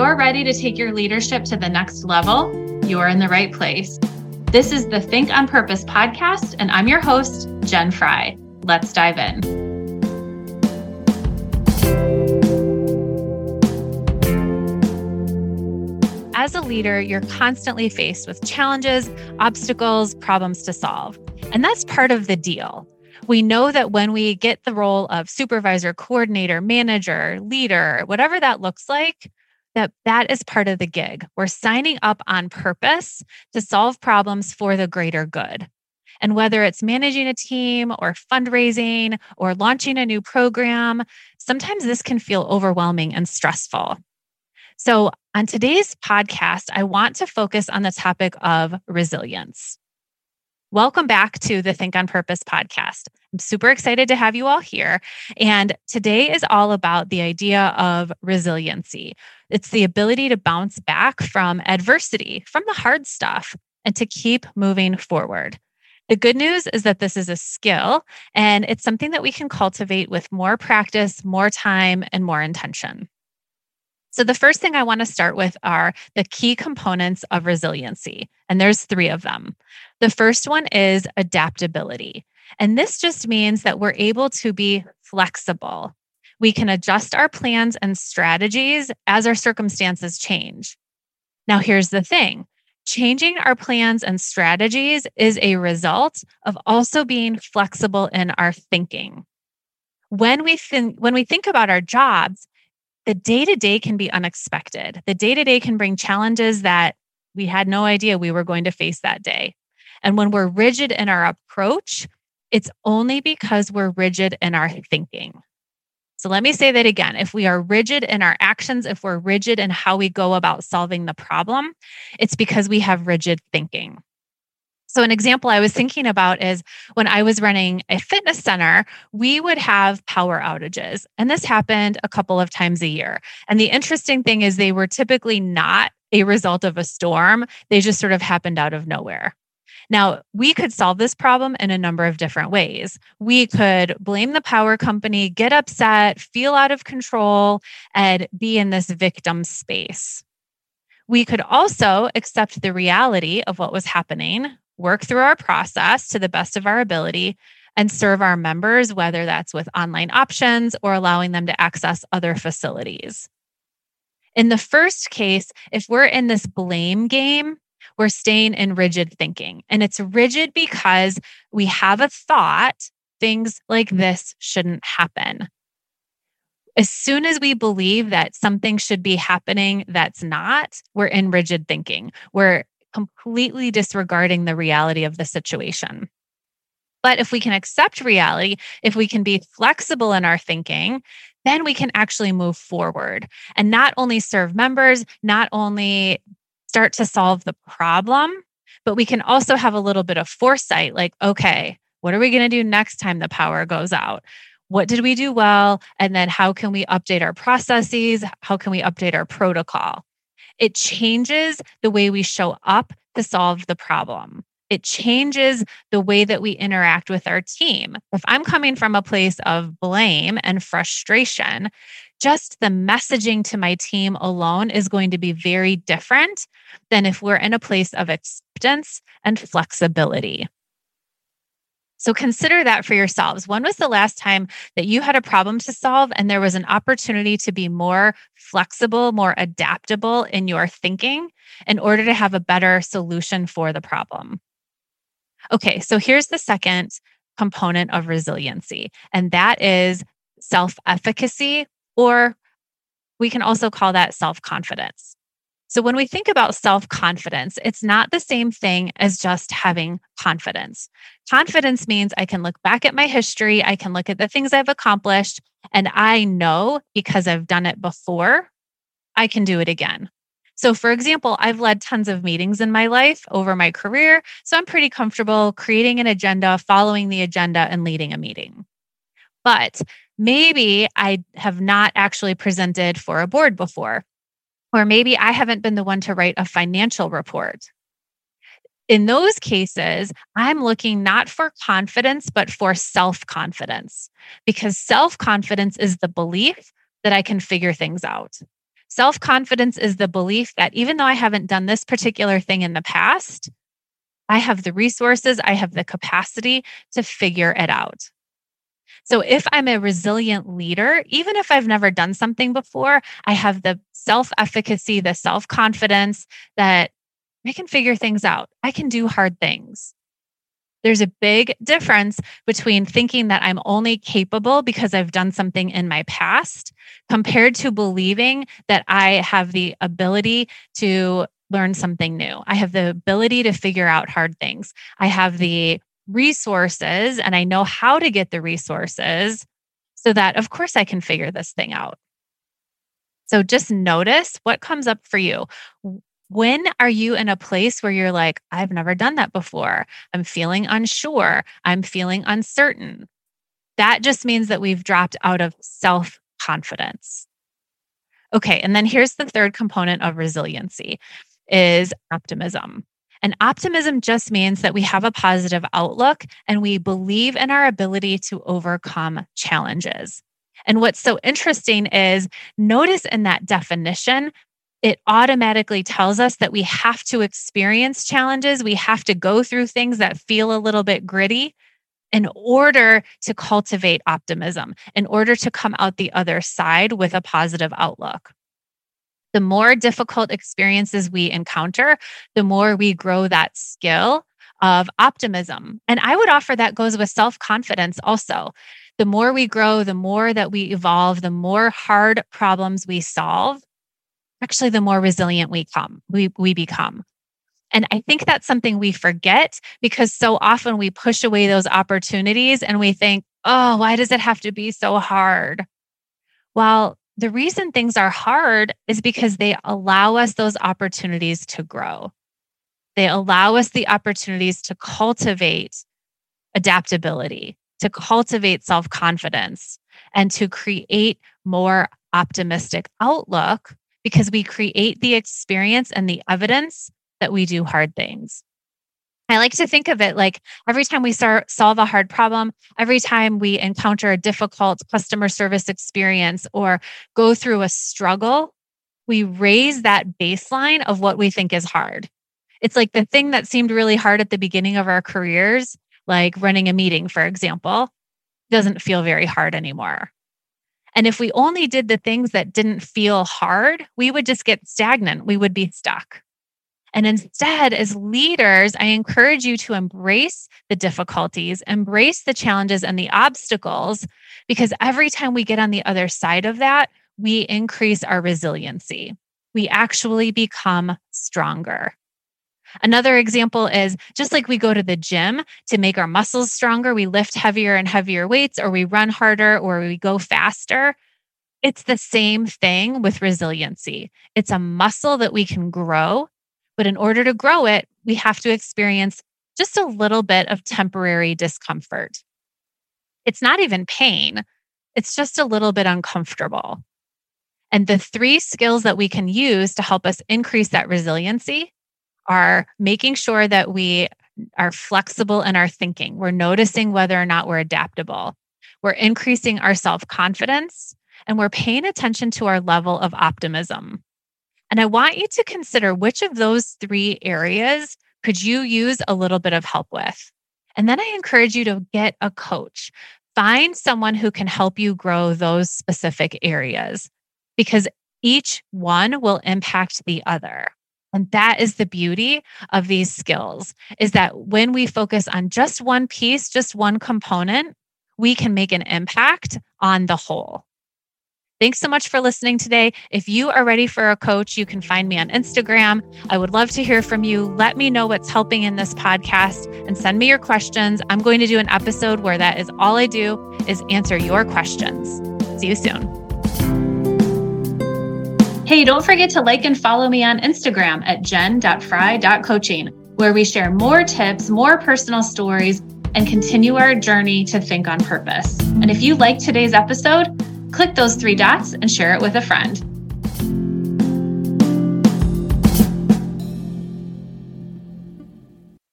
you're ready to take your leadership to the next level, you're in the right place. This is the Think on Purpose podcast, and I'm your host, Jen Fry. Let's dive in. As a leader, you're constantly faced with challenges, obstacles, problems to solve. And that's part of the deal. We know that when we get the role of supervisor, coordinator, manager, leader, whatever that looks like, that that is part of the gig. We're signing up on purpose to solve problems for the greater good. And whether it's managing a team or fundraising or launching a new program, sometimes this can feel overwhelming and stressful. So, on today's podcast, I want to focus on the topic of resilience. Welcome back to the Think on Purpose podcast. I'm super excited to have you all here. And today is all about the idea of resiliency. It's the ability to bounce back from adversity, from the hard stuff, and to keep moving forward. The good news is that this is a skill and it's something that we can cultivate with more practice, more time, and more intention. So, the first thing I want to start with are the key components of resiliency, and there's three of them. The first one is adaptability. And this just means that we're able to be flexible. We can adjust our plans and strategies as our circumstances change. Now, here's the thing changing our plans and strategies is a result of also being flexible in our thinking. When we think, when we think about our jobs, the day to day can be unexpected. The day to day can bring challenges that we had no idea we were going to face that day. And when we're rigid in our approach, it's only because we're rigid in our thinking. So let me say that again. If we are rigid in our actions, if we're rigid in how we go about solving the problem, it's because we have rigid thinking. So, an example I was thinking about is when I was running a fitness center, we would have power outages. And this happened a couple of times a year. And the interesting thing is, they were typically not a result of a storm, they just sort of happened out of nowhere. Now, we could solve this problem in a number of different ways. We could blame the power company, get upset, feel out of control, and be in this victim space. We could also accept the reality of what was happening, work through our process to the best of our ability, and serve our members, whether that's with online options or allowing them to access other facilities. In the first case, if we're in this blame game, we're staying in rigid thinking. And it's rigid because we have a thought things like mm. this shouldn't happen. As soon as we believe that something should be happening that's not, we're in rigid thinking. We're completely disregarding the reality of the situation. But if we can accept reality, if we can be flexible in our thinking, then we can actually move forward and not only serve members, not only start to solve the problem, but we can also have a little bit of foresight like, okay, what are we going to do next time the power goes out? What did we do well? And then how can we update our processes? How can we update our protocol? It changes the way we show up to solve the problem. It changes the way that we interact with our team. If I'm coming from a place of blame and frustration, just the messaging to my team alone is going to be very different than if we're in a place of acceptance and flexibility. So consider that for yourselves. When was the last time that you had a problem to solve and there was an opportunity to be more flexible, more adaptable in your thinking in order to have a better solution for the problem? Okay, so here's the second component of resiliency, and that is self efficacy or we can also call that self confidence. So, when we think about self confidence, it's not the same thing as just having confidence. Confidence means I can look back at my history, I can look at the things I've accomplished, and I know because I've done it before, I can do it again. So, for example, I've led tons of meetings in my life over my career. So, I'm pretty comfortable creating an agenda, following the agenda, and leading a meeting. But maybe I have not actually presented for a board before, or maybe I haven't been the one to write a financial report. In those cases, I'm looking not for confidence, but for self confidence, because self confidence is the belief that I can figure things out. Self confidence is the belief that even though I haven't done this particular thing in the past, I have the resources, I have the capacity to figure it out. So if I'm a resilient leader, even if I've never done something before, I have the self efficacy, the self confidence that I can figure things out. I can do hard things. There's a big difference between thinking that I'm only capable because I've done something in my past compared to believing that I have the ability to learn something new. I have the ability to figure out hard things. I have the resources and I know how to get the resources so that, of course, I can figure this thing out. So just notice what comes up for you. When are you in a place where you're like, I've never done that before? I'm feeling unsure. I'm feeling uncertain. That just means that we've dropped out of self confidence. Okay. And then here's the third component of resiliency is optimism. And optimism just means that we have a positive outlook and we believe in our ability to overcome challenges. And what's so interesting is notice in that definition, it automatically tells us that we have to experience challenges. We have to go through things that feel a little bit gritty in order to cultivate optimism, in order to come out the other side with a positive outlook. The more difficult experiences we encounter, the more we grow that skill of optimism. And I would offer that goes with self confidence also. The more we grow, the more that we evolve, the more hard problems we solve, actually the more resilient we come we, we become. And i think that's something we forget because so often we push away those opportunities and we think oh why does it have to be so hard? Well the reason things are hard is because they allow us those opportunities to grow. They allow us the opportunities to cultivate adaptability to cultivate self-confidence and to create more optimistic outlook because we create the experience and the evidence that we do hard things. I like to think of it like every time we start solve a hard problem, every time we encounter a difficult customer service experience or go through a struggle, we raise that baseline of what we think is hard. It's like the thing that seemed really hard at the beginning of our careers, like running a meeting, for example, doesn't feel very hard anymore. And if we only did the things that didn't feel hard, we would just get stagnant. We would be stuck. And instead, as leaders, I encourage you to embrace the difficulties, embrace the challenges and the obstacles, because every time we get on the other side of that, we increase our resiliency. We actually become stronger. Another example is just like we go to the gym to make our muscles stronger, we lift heavier and heavier weights, or we run harder, or we go faster. It's the same thing with resiliency. It's a muscle that we can grow, but in order to grow it, we have to experience just a little bit of temporary discomfort. It's not even pain, it's just a little bit uncomfortable. And the three skills that we can use to help us increase that resiliency are making sure that we are flexible in our thinking. We're noticing whether or not we're adaptable. We're increasing our self confidence and we're paying attention to our level of optimism. And I want you to consider which of those three areas could you use a little bit of help with? And then I encourage you to get a coach. Find someone who can help you grow those specific areas because each one will impact the other. And that is the beauty of these skills is that when we focus on just one piece, just one component, we can make an impact on the whole. Thanks so much for listening today. If you are ready for a coach, you can find me on Instagram. I would love to hear from you. Let me know what's helping in this podcast and send me your questions. I'm going to do an episode where that is all I do is answer your questions. See you soon. Hey, don't forget to like and follow me on Instagram at jen.fry.coaching, where we share more tips, more personal stories, and continue our journey to think on purpose. And if you like today's episode, click those three dots and share it with a friend.